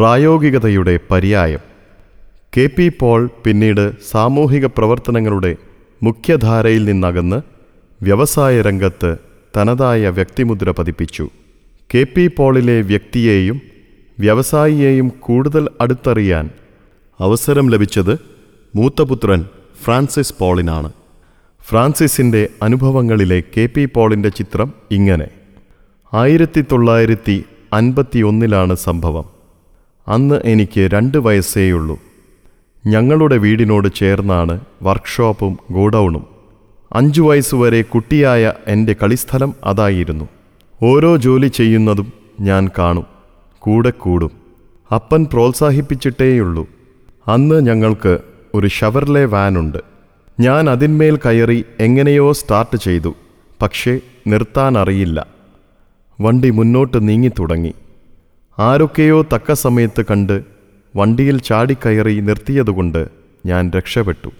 പ്രായോഗികതയുടെ പര്യായം. K. P. Paul പിന്നീട് സാമൂഹിക പ്രവർത്തനങ്ങളുടെ മുഖ്യധാരയിൽ നിന്നകന്ന് വ്യവസായ രംഗത്ത് തനതായ വ്യക്തിമുദ്ര പതിപ്പിച്ചു. കെ. പി. പോളിലെ വ്യക്തിയെയും വ്യവസായിയെയും കൂടുതൽ അടുത്തറിയാൻ അവസരം ലഭിച്ചത് മൂത്തപുത്രൻ ഫ്രാൻസിസ് പോളിനാണ്. ഫ്രാൻസിസിന്റെ അനുഭവങ്ങളിലെ കെ. പി. പോളിന്റെ ചിത്രം ഇങ്ങനെ. ആയിരത്തി തൊള്ളായിരത്തി അൻപത്തിയൊന്നിലാണ് സംഭവം. അന്ന് എനിക്ക് രണ്ട് വയസ്സേയുള്ളൂ. ഞങ്ങളുടെ വീടിനോട് ചേർന്നാണ് വർക്ക്ഷോപ്പും ഗോഡൗണും. അഞ്ചു വയസ്സുവരെ കുട്ടിയായ എന്റെ കളിസ്ഥലം അതായിരുന്നു. ഓരോ ജോലി ചെയ്യുന്നതും ഞാൻ കാണും. കൂടെ കൂടും. അപ്പൻ പ്രോത്സാഹിപ്പിച്ചിട്ടേയുള്ളൂ. അന്ന് ഞങ്ങൾക്ക് ഒരു ഷവർലെ വാനുണ്ട് ഞാൻ അതിന്മേൽ കയറി എങ്ങനെയോ സ്റ്റാർട്ട് ചെയ്തു. പക്ഷേ നിർത്താനറിയില്ല. വണ്ടി മുന്നോട്ട് നീങ്ങിത്തുടങ്ങി ആരൊക്കെയോ തക്ക സമയത്ത് കണ്ട് വണ്ടിയിൽ ചാടിക്കയറി നിർത്തിയതുകൊണ്ട് ഞാൻ രക്ഷപ്പെട്ടു.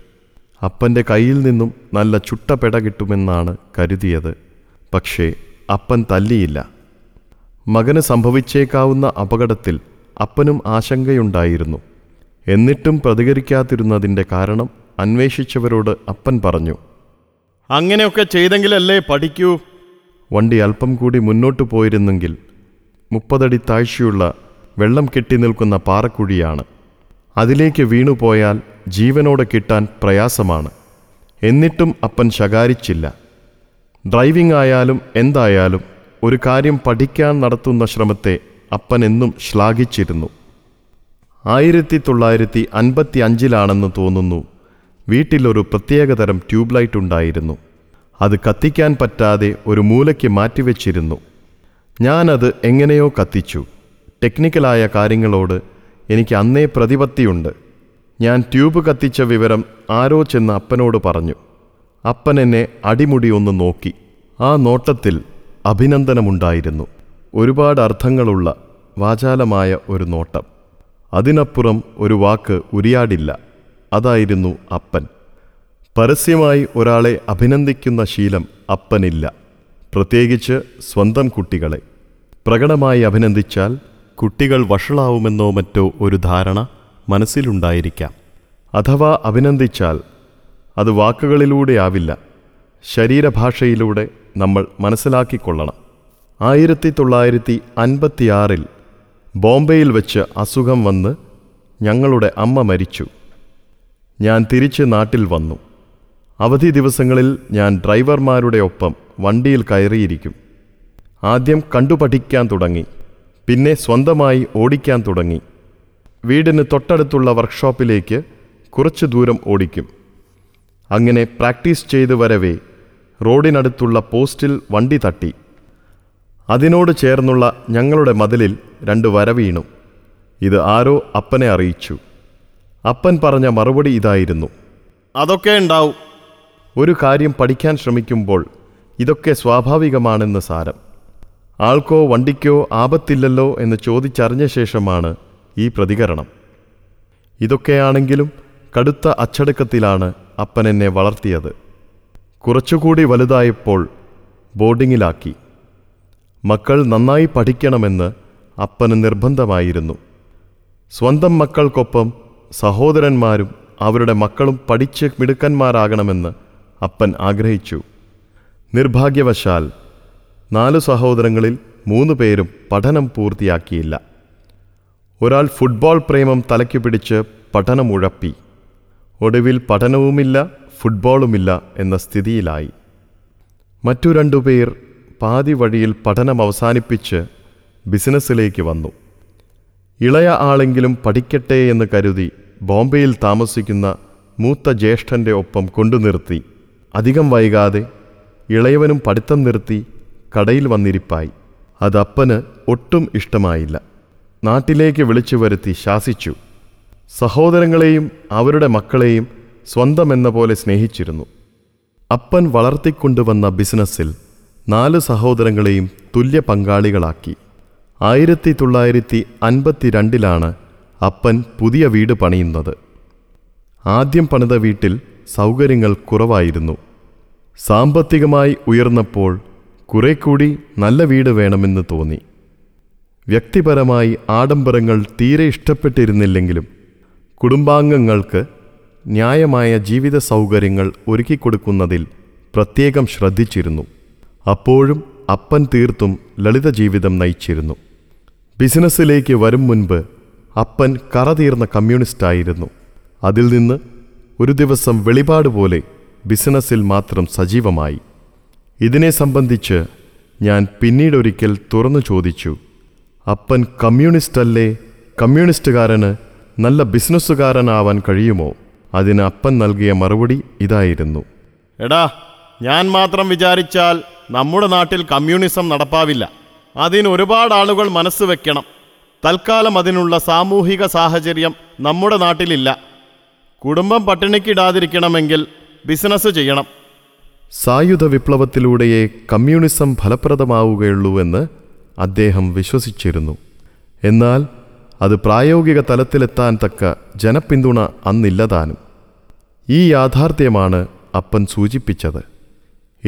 അപ്പന്റെ കയ്യിൽ നിന്നും നല്ല ചുട്ട പെട കിട്ടുമെന്നാണ് കരുതിയത്. പക്ഷേ അപ്പൻ തല്ലിയില്ല. മകന് സംഭവിച്ചേക്കാവുന്ന അപകടത്തിൽ അപ്പനും ആശങ്കയുണ്ടായിരുന്നു. എന്നിട്ടും പ്രതികരിക്കാതിരുന്നതിന്റെ കാരണം അന്വേഷിച്ചവരോട് അപ്പൻ പറഞ്ഞു അങ്ങനെയൊക്കെ ചെയ്തെങ്കിലല്ലേ പഠിക്കൂ. വണ്ടി അല്പം കൂടി മുന്നോട്ട് പോയിരുന്നെങ്കിൽ മുപ്പതടി താഴ്ചയുള്ള വെള്ളം കെട്ടി നിൽക്കുന്ന പാറക്കുഴിയാണ്. അതിലേക്ക് വീണുപോയാൽ ജീവനോടെ കിട്ടാൻ പ്രയാസമാണ്. എന്നിട്ടും അപ്പൻ ശകാരിച്ചില്ല. ഡ്രൈവിംഗ് ആയാലും എന്തായാലും ഒരു കാര്യം പഠിക്കാൻ നടത്തുന്ന ശ്രമത്തെ അപ്പൻ എന്നും ശ്ലാഘിച്ചിരുന്നു. ആയിരത്തി തൊള്ളായിരത്തി അൻപത്തി അഞ്ചിലാണെന്ന് തോന്നുന്നു വീട്ടിലൊരു പ്രത്യേകതരം ട്യൂബ്ലൈറ്റ് ഉണ്ടായിരുന്നു. അത് കത്തിക്കാൻ പറ്റാതെ ഒരു മൂലയ്ക്ക് മാറ്റിവെച്ചിരുന്നു. ഞാനത് എങ്ങനെയോ കത്തിച്ചു. ടെക്നിക്കലായ കാര്യങ്ങളോട് എനിക്ക് അന്നേ പ്രതിപത്തിയുണ്ട്. ഞാൻ ട്യൂബ് കത്തിച്ച വിവരം ആരോ ചെന്ന് അപ്പനോട് പറഞ്ഞു. അപ്പൻ എന്നെ അടിമുടി ഒന്ന് നോക്കി. ആ നോട്ടത്തിൽ അഭിനന്ദനമുണ്ടായിരുന്നു. ഒരുപാട് അർത്ഥങ്ങളുള്ള വാചാലമായ ഒരു നോട്ടം. അതിനപ്പുറം ഒരു വാക്ക് ഉരിയാടില്ല. അതായിരുന്നു അപ്പൻ. പരസ്യമായി ഒരാളെ അഭിനന്ദിക്കുന്ന ശീലം അപ്പനില്ല. പ്രത്യേകിച്ച് സ്വന്തം കുട്ടികളെ. പ്രകടമായി അഭിനന്ദിച്ചാൽ കുട്ടികൾ വഷളാവുമെന്നോ മറ്റോ ഒരു ധാരണ മനസ്സിലുണ്ടായിരിക്കാം. അഥവാ അഭിനന്ദിച്ചാൽ അത് വാക്കുകളിലൂടെ ആവില്ല. ശരീരഭാഷയിലൂടെ നമ്മൾ മനസ്സിലാക്കിക്കൊള്ളണം. ആയിരത്തി തൊള്ളായിരത്തി അൻപത്തിയാറിൽ ബോംബെയിൽ വെച്ച് അസുഖം വന്ന് ഞങ്ങളുടെ അമ്മ മരിച്ചു. ഞാൻ തിരിച്ച് നാട്ടിൽ വന്നു. അവധി ദിവസങ്ങളിൽ ഞാൻ ഡ്രൈവർമാരുടെ ഒപ്പം വണ്ടിയിൽ കയറിയിരിക്കും. ആദ്യം കണ്ടുപഠിക്കാൻ തുടങ്ങി. പിന്നെ സ്വന്തമായി ഓടിക്കാൻ തുടങ്ങി. വീടിന് തൊട്ടടുത്തുള്ള വർക്ക്ഷോപ്പിലേക്ക് കുറച്ച് ദൂരം ഓടിക്കും. അങ്ങനെ പ്രാക്ടീസ് ചെയ്ത് വരവേ റോഡിനടുത്തുള്ള പോസ്റ്റിൽ വണ്ടി തട്ടി. അതിനോട് ചേർന്നുള്ള ഞങ്ങളുടെ മതിലിൽ രണ്ട് വരവീണു ഇത് ആരോ അപ്പനെ അറിയിച്ചു. അപ്പൻ പറഞ്ഞ മറുപടി ഇതായിരുന്നു. അതൊക്കെ ഉണ്ടാവും. ഒരു കാര്യം പഠിക്കാൻ ശ്രമിക്കുമ്പോൾ ഇതൊക്കെ സ്വാഭാവികമാണെന്ന് സാരം. ആൾക്കോ വണ്ടിക്കോ ആപത്തില്ലല്ലോ എന്ന് ചോദിച്ചറിഞ്ഞ ശേഷമാണ് ഈ പ്രതികരണം. ഇതൊക്കെയാണെങ്കിലും കടുത്ത അച്ചടക്കത്തിലാണ് അപ്പൻ എന്നെ വളർത്തിയത്. കുറച്ചുകൂടി വലുതായപ്പോൾ ബോർഡിങ്ങിലാക്കി. മക്കൾ നന്നായി പഠിക്കണമെന്ന് അപ്പന് നിർബന്ധമായിരുന്നു. സ്വന്തം മക്കൾക്കൊപ്പം സഹോദരന്മാരും അവരുടെ മക്കളും പഠിച്ച് മിടുക്കന്മാരാകണമെന്ന് അപ്പൻ ആഗ്രഹിച്ചു. നിർഭാഗ്യവശാൽ നാലു സഹോദരങ്ങളിൽ മൂന്ന് പേരും പഠനം പൂർത്തിയാക്കിയില്ല. ഒരാൾ ഫുട്ബോൾ പ്രേമം തലയ്ക്ക് പിടിച്ച് പഠനം ഉഴപ്പി. ഒടുവിൽ പഠനവുമില്ല ഫുട്ബോളുമില്ല എന്ന സ്ഥിതിയിലായി. മറ്റു രണ്ടു പേർ പാതി വഴിയിൽ പഠനം അവസാനിപ്പിച്ച് ബിസിനസ്സിലേക്ക് വന്നു. ഇളയ ആളെങ്കിലും പഠിക്കട്ടെ എന്ന് കരുതി ബോംബെയിൽ താമസിക്കുന്ന മൂത്ത ജ്യേഷ്ഠന്റെ ഒപ്പം കൊണ്ടുനിർത്തി. അധികം വൈകാതെ ഇളയവനും പഠിത്തം നിർത്തി കടയിൽ വന്നിരിപ്പായി. അതപ്പന് ഒട്ടും ഇഷ്ടമായില്ല. നാട്ടിലേക്ക് വിളിച്ചു വരുത്തി ശാസിച്ചു. സഹോദരങ്ങളെയും അവരുടെ മക്കളെയും സ്വന്തമെന്ന പോലെ സ്നേഹിച്ചിരുന്നു. അപ്പൻ വളർത്തിക്കൊണ്ടുവന്ന ബിസിനസ്സിൽ നാല് സഹോദരങ്ങളെയും തുല്യ പങ്കാളികളാക്കി. ആയിരത്തി തൊള്ളായിരത്തി അൻപത്തിരണ്ടിലാണ് അപ്പൻ പുതിയ വീട് പണിയുന്നത്. ആദ്യം പണിത വീട്ടിൽ സൗകര്യങ്ങൾ കുറവായിരുന്നു. സാമ്പത്തികമായി ഉയർന്നപ്പോൾ കുറെ കൂടി നല്ല വീട് വേണമെന്ന് തോന്നി. വ്യക്തിപരമായി ആഡംബരങ്ങൾ തീരെ ഇഷ്ടപ്പെട്ടിരുന്നില്ലെങ്കിലും കുടുംബാംഗങ്ങൾക്ക് ന്യായമായ ജീവിത സൗകര്യങ്ങൾ ഒരുക്കിക്കൊടുക്കുന്നതിൽ പ്രത്യേകം ശ്രദ്ധിച്ചിരുന്നു. അപ്പോഴും അപ്പൻ തീർത്തും ലളിത ജീവിതം നയിച്ചിരുന്നു. ബിസിനസ്സിലേക്ക് വരും മുൻപ് അപ്പൻ കറതീർന്ന കമ്മ്യൂണിസ്റ്റായിരുന്നു. അതിൽ നിന്ന് ഒരു ദിവസം വെളിപാട് പോലെ ബിസിനസ്സിൽ മാത്രം സജീവമായി. ഇതിനെ സംബന്ധിച്ച് ഞാൻ പിന്നീടൊരിക്കൽ തുറന്നു ചോദിച്ചു അപ്പൻ കമ്മ്യൂണിസ്റ്റ് അല്ലേ കമ്മ്യൂണിസ്റ്റുകാരന് നല്ല ബിസിനസ്സുകാരനാവാൻ കഴിയുമോ? അതിന് അപ്പൻ നൽകിയ മറുപടി ഇതായിരുന്നു. എടാ ഞാൻ മാത്രം വിചാരിച്ചാൽ നമ്മുടെ നാട്ടിൽ കമ്മ്യൂണിസം നടപ്പാവില്ല. അതിന് ഒരുപാട് ആളുകൾ മനസ്സ് വെക്കണം. തൽക്കാലം അതിനുള്ള സാമൂഹിക സാഹചര്യം നമ്മുടെ നാട്ടിലില്ല. കുടുംബം പട്ടിണിക്കിടാതിരിക്കണമെങ്കിൽ ബിസിനസ് ചെയ്യണം. സായുധ വിപ്ലവത്തിലൂടെയേ കമ്മ്യൂണിസം ഫലപ്രദമാവുകയുള്ളൂ എന്ന് അദ്ദേഹം വിശ്വസിച്ചിരുന്നു. എന്നാൽ അത് പ്രായോഗിക തലത്തിലെത്താൻ തക്ക ജനപിന്തുണ അന്നില്ലതാനും. ഈ യാഥാർത്ഥ്യമാണ് അപ്പൻ സൂചിപ്പിച്ചത്.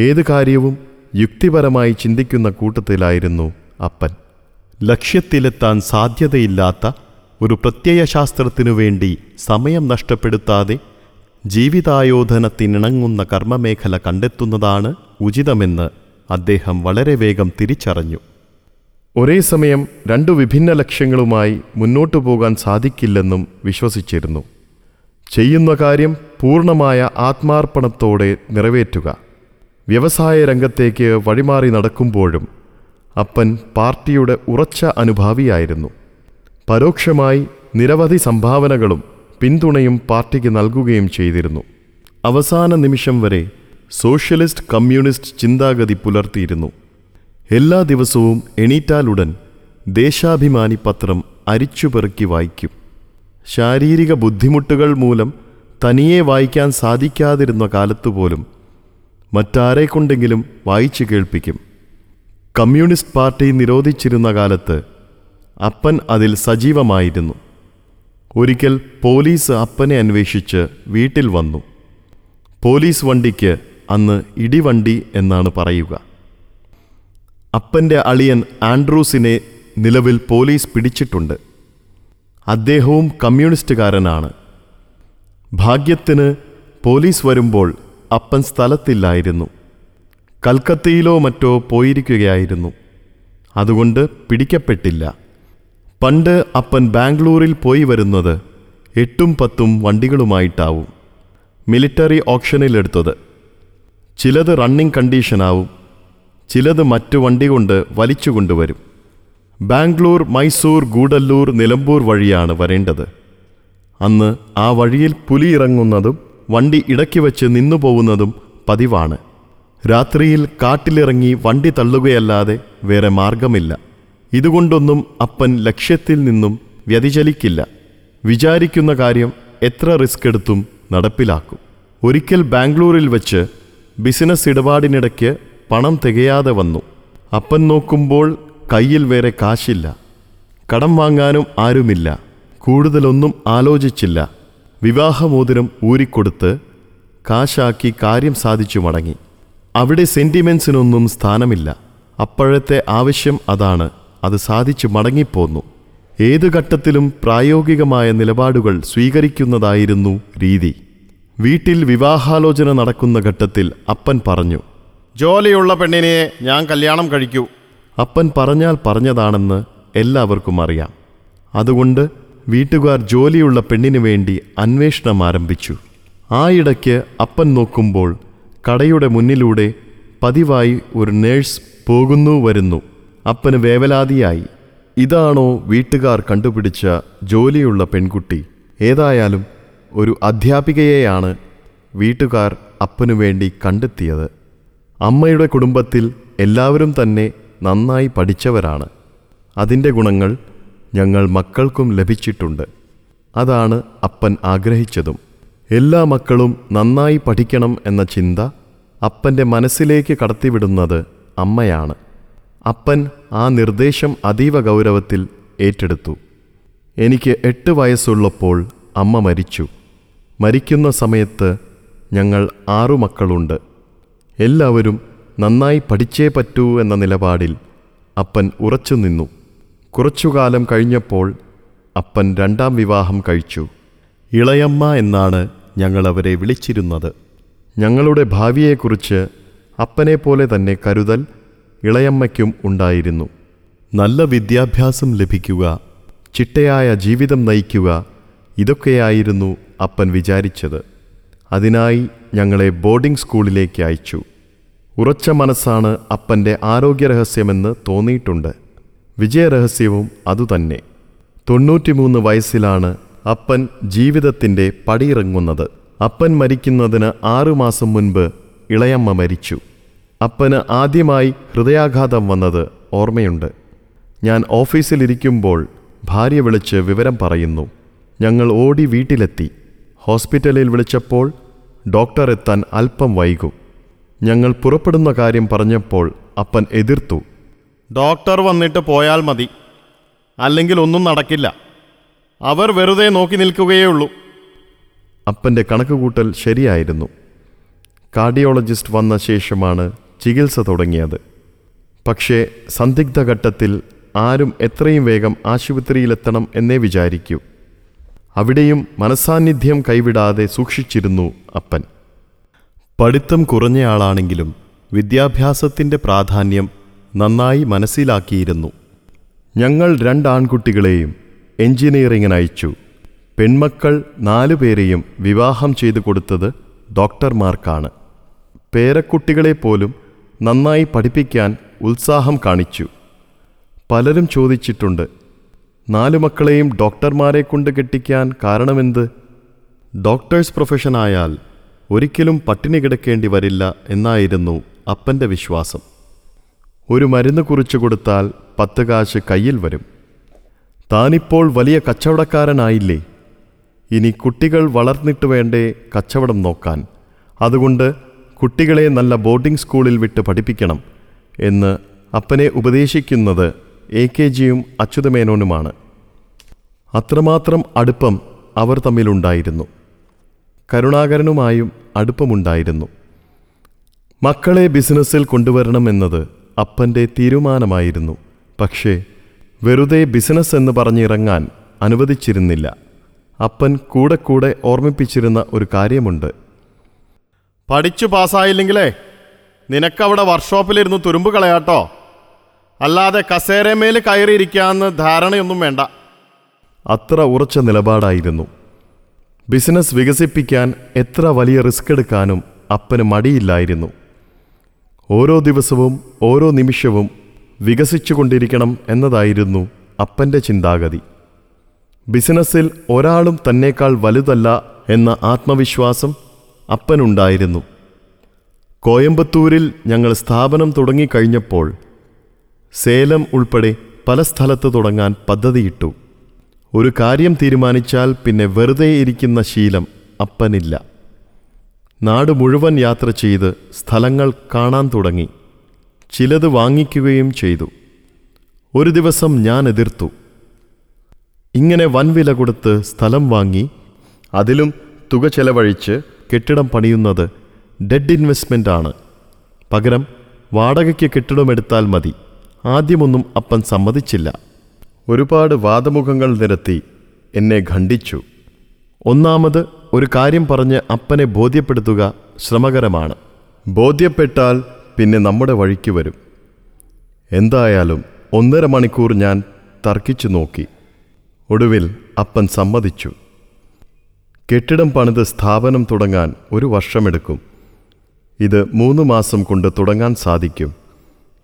ഏത് കാര്യവും യുക്തിപരമായി ചിന്തിക്കുന്ന കൂട്ടത്തിലായിരുന്നു അപ്പൻ. ലക്ഷ്യത്തിലെത്താൻ സാധ്യതയില്ലാത്ത ഒരു പ്രത്യയശാസ്ത്രത്തിനു വേണ്ടി സമയം നഷ്ടപ്പെടുത്താതെ ജീവിതായോധനത്തിനിണങ്ങുന്ന കർമ്മമേഖല കണ്ടെത്തുന്നതാണ് ഉചിതമെന്ന് അദ്ദേഹം വളരെ വേഗം തിരിച്ചറിഞ്ഞു. ഒരേ സമയം രണ്ടു വിഭിന്ന ലക്ഷ്യങ്ങളുമായി മുന്നോട്ടു പോകാൻ സാധിക്കില്ലെന്നും വിശ്വസിച്ചിരുന്നു. ചെയ്യുന്ന കാര്യം പൂർണമായ ആത്മാർപ്പണത്തോടെ നിറവേറ്റുക. വ്യവസായ രംഗത്തേക്ക് വഴിമാറി നടക്കുമ്പോഴും അപ്പൻ പാർട്ടിയുടെ ഉറച്ച അനുഭാവിയായിരുന്നു. പരോക്ഷമായി നിരവധി സംഭാവനകളും പിന്തുണയും പാർട്ടിക്ക് നൽകുകയും ചെയ്തിരുന്നു. അവസാന നിമിഷം വരെ സോഷ്യലിസ്റ്റ് കമ്മ്യൂണിസ്റ്റ് ചിന്താഗതി പുലർത്തിയിരുന്നു. എല്ലാ ദിവസവും എണീറ്റാലുടൻ ദേശാഭിമാനി പത്രം അരിച്ചുപെറുക്കി വായിക്കും. ശാരീരിക ബുദ്ധിമുട്ടുകൾ മൂലം തനിയെ വായിക്കാൻ സാധിക്കാതിരുന്ന കാലത്തുപോലും മറ്റാരെക്കൊണ്ടെങ്കിലും വായിച്ചു കേൾപ്പിക്കും. കമ്മ്യൂണിസ്റ്റ് പാർട്ടി നിരോധിച്ചിരുന്ന കാലത്ത് അപ്പൻ അതിൽ സജീവമായിരുന്നു. ഒരിക്കൽ പോലീസ് അപ്പനെ അന്വേഷിച്ച് വീട്ടിൽ വന്നു. പോലീസ് വണ്ടിക്ക് അന്ന് ഇടിവണ്ടി എന്നാണ് പറയുക. അപ്പന്റെ അളിയൻ ആൻഡ്രൂസിനെ നിലവിൽ പോലീസ് പിടിച്ചിട്ടുണ്ട്. അദ്ദേഹവും കമ്മ്യൂണിസ്റ്റുകാരനാണ്. ഭാഗ്യത്തിന് പോലീസ് വരുമ്പോൾ അപ്പൻ സ്ഥലത്തില്ലായിരുന്നു. കൽക്കത്തയിലോ മറ്റോ പോയിരിക്കുകയായിരുന്നു. അതുകൊണ്ട് പിടിക്കപ്പെട്ടില്ല. പണ്ട് അപ്പൻ ബാംഗ്ലൂരിൽ പോയി വരുന്നത് എട്ടും പത്തും വണ്ടികളുമായിട്ടാവും മിലിറ്ററി ഓപ്ഷനിലെടുത്തത് ചിലത് റണ്ണിംഗ് കണ്ടീഷനാവും ചിലത് മറ്റു വണ്ടി കൊണ്ട് വലിച്ചു കൊണ്ടുവരും. ബാംഗ്ലൂർ മൈസൂർ ഗൂഡല്ലൂർ നിലമ്പൂർ വഴിയാണ് വരേണ്ടത്. അന്ന് ആ വഴിയിൽ പുലി ഇറങ്ങുന്നതും വണ്ടി ഇടയ്ക്ക് വെച്ച് നിന്നു പോകുന്നതും പതിവാണ്. രാത്രിയിൽ കാട്ടിലിറങ്ങി വണ്ടി തള്ളുകയല്ലാതെ വേറെ മാർഗമില്ല. ഇതുകൊണ്ടൊന്നും അപ്പൻ ലക്ഷ്യത്തിൽ നിന്നും വ്യതിചലിക്കില്ല. വിചാരിക്കുന്ന കാര്യം എത്ര റിസ്ക് എടുത്തും നടപ്പിലാക്കും. ഒരിക്കൽ ബാംഗ്ലൂരിൽ വച്ച് ബിസിനസ് ഇടപാടിനിടയ്ക്ക് പണം തികയാതെ വന്നു. അപ്പൻ നോക്കുമ്പോൾ കയ്യിൽ വേറെ കാശില്ല. കടം വാങ്ങാനും ആരുമില്ല. കൂടുതലൊന്നും ആലോചിച്ചില്ല. വിവാഹമോതിരം ഊരിക്കൊടുത്ത് കാശാക്കി കാര്യം സാധിച്ചു മടങ്ങി. അവിടെ സെന്റിമെൻസിനൊന്നും സ്ഥാനമില്ല. അപ്പോഴത്തെ ആവശ്യം അതാണ്. അത് സാധിച്ചു മടങ്ങിപ്പോന്നു. ഏതു ഘട്ടത്തിലും പ്രായോഗികമായ നിലപാടുകൾ സ്വീകരിക്കുന്നതായിരുന്നു രീതി. വീട്ടിൽ വിവാഹാലോചന നടക്കുന്ന ഘട്ടത്തിൽ അപ്പൻ പറഞ്ഞു ജോലിയുള്ള പെണ്ണിനെ ഞാൻ കല്യാണം കഴിക്കൂ. അപ്പൻ പറഞ്ഞാൽ പറഞ്ഞതാണെന്ന് എല്ലാവർക്കും അറിയാം. അതുകൊണ്ട് വീട്ടുകാർ ജോലിയുള്ള പെണ്ണിനു വേണ്ടി അന്വേഷണം ആരംഭിച്ചു. ആ ഇടയ്ക്ക് അപ്പൻ നോക്കുമ്പോൾ കടയുടെ മുന്നിലൂടെ പതിവായി ഒരു നേഴ്സ് പോകുന്നു വരുന്നു. അപ്പന് വേവലാതിയായി. ഇതാണോ വീട്ടുകാർ കണ്ടുപിടിച്ച ജോലിയുള്ള പെൺകുട്ടി. ഏതായാലും ഒരു അധ്യാപികയെയാണ് വീട്ടുകാർ അപ്പനു വേണ്ടി കണ്ടെത്തിയത്. അമ്മയുടെ കുടുംബത്തിൽ എല്ലാവരും തന്നെ നന്നായി പഠിച്ചവരാണ്. അതിന്റെ ഗുണങ്ങൾ ഞങ്ങൾ മക്കൾക്കും ലഭിച്ചിട്ടുണ്ട്. അതാണ് അപ്പൻ ആഗ്രഹിച്ചതും. എല്ലാ മക്കളും നന്നായി പഠിക്കണം എന്ന ചിന്ത അപ്പന്റെ മനസ്സിലേക്ക് കടത്തിവിടുന്നത് അമ്മയാണ്. അപ്പൻ ആ നിർദ്ദേശം അതീവ ഗൗരവത്തിൽ ഏറ്റെടുത്തു. എനിക്ക് എട്ട് വയസ്സുള്ളപ്പോൾ അമ്മ മരിച്ചു. മരിക്കുന്ന സമയത്ത് ഞങ്ങൾ ആറു മക്കളുണ്ട്. എല്ലാവരും നന്നായി പഠിച്ചേ പറ്റൂ എന്ന നിലപാടിൽ അപ്പൻ ഉറച്ചു നിന്നു. കുറച്ചുകാലം കഴിഞ്ഞപ്പോൾ അപ്പൻ രണ്ടാം വിവാഹം കഴിച്ചു. ഇളയമ്മ എന്നാണ് ഞങ്ങളവരെ വിളിച്ചിരുന്നത്. ഞങ്ങളുടെ ഭാവിയെക്കുറിച്ച് അപ്പനെപ്പോലെ തന്നെ കരുതൽ ഇളയമ്മയ്ക്കും ഉണ്ടായിരുന്നു. നല്ല വിദ്യാഭ്യാസം ലഭിക്കുക ചിട്ടയായ ജീവിതം നയിക്കുക ഇതൊക്കെയായിരുന്നു അപ്പൻ വിചാരിച്ചത്. അതിനായി ഞങ്ങളെ ബോർഡിംഗ് സ്കൂളിലേക്ക് അയച്ചു. ഉറച്ച മനസ്സാണ് അപ്പന്റെ ആരോഗ്യരഹസ്യമെന്ന് തോന്നിയിട്ടുണ്ട്. വിജയരഹസ്യവും അതുതന്നെ. തൊണ്ണൂറ്റിമൂന്ന് വയസ്സിലാണ് അപ്പൻ ജീവിതത്തിന്റെ പടിയിറങ്ങുന്നത്. അപ്പൻ മരിക്കുന്നതിന് ആറുമാസം മുൻപ് ഇളയമ്മ മരിച്ചു. അപ്പന് ആദ്യമായി ഹൃദയാഘാതം വന്നത് ഓർമ്മയുണ്ട്. ഞാൻ ഓഫീസിലിരിക്കുമ്പോൾ ഭാര്യ വിളിച്ച് വിവരം പറയുന്നു. ഞങ്ങൾ ഓടി വീട്ടിലെത്തി. ഹോസ്പിറ്റലിൽ വിളിച്ചപ്പോൾ ഡോക്ടർ എത്താൻ അല്പം വൈകും. ഞങ്ങൾ പുറപ്പെടുന്ന കാര്യം പറഞ്ഞപ്പോൾ അപ്പൻ എതിർത്തു. ഡോക്ടർ വന്നിട്ട് പോയാൽ മതി. അല്ലെങ്കിൽ ഒന്നും നടക്കില്ല. അവർ വെറുതെ നോക്കി നിൽക്കുകയേ ഉള്ളൂ അപ്പന്റെ കണക്കുകൂട്ടൽ ശരിയായിരുന്നു. കാർഡിയോളജിസ്റ്റ് വന്ന ശേഷമാണ് ചികിത്സ തുടങ്ങിയത്. പക്ഷേ സന്ദിഗ്ധഘട്ടത്തിൽ ആരും എത്രയും വേഗം ആശുപത്രിയിലെത്തണം എന്നേ വിചാരിക്കൂ. അവിടെയും മനസാന്നിധ്യം കൈവിടാതെ സൂക്ഷിച്ചിരുന്നു അപ്പൻ. പഠിത്തം കുറഞ്ഞയാളാണെങ്കിലും വിദ്യാഭ്യാസത്തിന്റെ പ്രാധാന്യം നന്നായി മനസ്സിലാക്കിയിരുന്നു. ഞങ്ങൾ രണ്ടാൺകുട്ടികളെയും എഞ്ചിനീയറിങ്ങിന് അയച്ചു. പെൺമക്കൾ നാലു പേരെയും വിവാഹം ചെയ്തു കൊടുത്തത് ഡോക്ടർമാർക്കാണ്. പേരക്കുട്ടികളെ പോലും നന്നായി പഠിപ്പിക്കാൻ ഉത്സാഹം കാണിച്ചു. പലരും ചോദിച്ചിട്ടുണ്ട് നാലു മക്കളെയും ഡോക്ടർമാരെ കൊണ്ട് കെട്ടിക്കാൻ കാരണമെന്ത്? ഡോക്ടേഴ്സ് പ്രൊഫഷനായാൽ ഒരിക്കലും പട്ടിണി കിടക്കേണ്ടി വരില്ല എന്നായിരുന്നു അപ്പന്റെ വിശ്വാസം. ഒരു മരുന്ന് കുറിച്ചു കൊടുത്താൽ പത്ത് കാശ് കയ്യിൽ വരും. താനിപ്പോൾ വലിയ കച്ചവടക്കാരനായില്ലേ? ഇനി കുട്ടികൾ വളർന്നിട്ട് വേണ്ടേ കച്ചവടം നോക്കാൻ. അതുകൊണ്ട് കുട്ടികളെ നല്ല ബോർഡിംഗ് സ്കൂളിൽ വിട്ട് പഠിപ്പിക്കണം എന്ന് അപ്പനെ ഉപദേശിക്കുന്നത് എ കെ ജിയും അച്യുതമേനോനുമാണ്. അത്രമാത്രം അടുപ്പം അവർ തമ്മിലുണ്ടായിരുന്നു. കരുണാകരനുമായും അടുപ്പമുണ്ടായിരുന്നു. മക്കളെ ബിസിനസ്സിൽ കൊണ്ടുവരണമെന്നത് അപ്പന്റെ തീരുമാനമായിരുന്നു. പക്ഷേ വെറുതെ ബിസിനസ് എന്ന് പറഞ്ഞിറങ്ങാൻ അനുവദിച്ചിരുന്നില്ല. അപ്പൻ കൂടെ കൂടെ ഓർമ്മിപ്പിച്ചിരുന്ന ഒരു കാര്യമുണ്ട്. പഠിച്ചു പാസ്സായില്ലെങ്കിലേ നിനക്കവിടെ വർക്ക്ഷോപ്പിലിരുന്ന് തുരുമ്പ് കളയാട്ടോ. അല്ലാതെ കസേരമേൽ കയറിയിരിക്കാന്ന് ധാരണയൊന്നും വേണ്ട. അത്ര ഉറച്ച നിലപാടായിരുന്നു. ബിസിനസ് വികസിപ്പിക്കാൻ എത്ര വലിയ റിസ്ക് എടുക്കാനും അപ്പന് മടിയില്ലായിരുന്നു. ഓരോ ദിവസവും ഓരോ നിമിഷവും വികസിച്ചുകൊണ്ടിരിക്കണം എന്നതായിരുന്നു അപ്പന്റെ ചിന്താഗതി. ബിസിനസ്സിൽ ഒരാളും തന്നേക്കാൾ വലുതല്ല എന്ന ആത്മവിശ്വാസം അപ്പനുണ്ടായിരുന്നു. കോയമ്പത്തൂരിൽ ഞങ്ങൾ സ്ഥാപനം തുടങ്ങിക്കഴിഞ്ഞപ്പോൾ സേലം ഉൾപ്പെടെ പല സ്ഥലത്ത് തുടങ്ങാൻ പദ്ധതിയിട്ടു. ഒരു കാര്യം തീരുമാനിച്ചാൽ പിന്നെ വെറുതെ ഇരിക്കുന്ന ശീലം അപ്പനില്ല. നാട് മുഴുവൻ യാത്ര ചെയ്ത് സ്ഥലങ്ങൾ കാണാൻ തുടങ്ങി. ചിലത് വാങ്ങിക്കുകയും ചെയ്തു. ഒരു ദിവസം ഞാൻ എതിർത്തു. ഇങ്ങനെ വൻവില കൊടുത്ത് സ്ഥലം വാങ്ങി അതിലും തുക ചെലവഴിച്ച് കെട്ടിടം പണിയുന്നത് ഡെഡ് ഇൻവെസ്റ്റ്മെന്റ് ആണ് പകരം വാടകയ്ക്ക് കെട്ടിടമെടുത്താൽ മതി. ആദ്യമൊന്നും അപ്പൻ സമ്മതിച്ചില്ല. ഒരുപാട് വാദമുഖങ്ങൾ നിരത്തി എന്നെ ഖണ്ഡിച്ചു. ഒന്നാമത് ഒരു കാര്യം പറഞ്ഞ് അപ്പനെ ബോധ്യപ്പെടുത്തുക ശ്രമകരമാണ്. ബോധ്യപ്പെട്ടാൽ പിന്നെ നമ്മുടെ വഴിക്ക് വരും. എന്തായാലും ഒന്നര മണിക്കൂർ ഞാൻ തർക്കിച്ചു നോക്കി. ഒടുവിൽ അപ്പൻ സമ്മതിച്ചു. കെട്ടിടം പണിത് സ്ഥാപനം തുടങ്ങാൻ ഒരു വർഷമെടുക്കും. ഇത് മൂന്ന് മാസം കൊണ്ട് തുടങ്ങാൻ സാധിക്കും.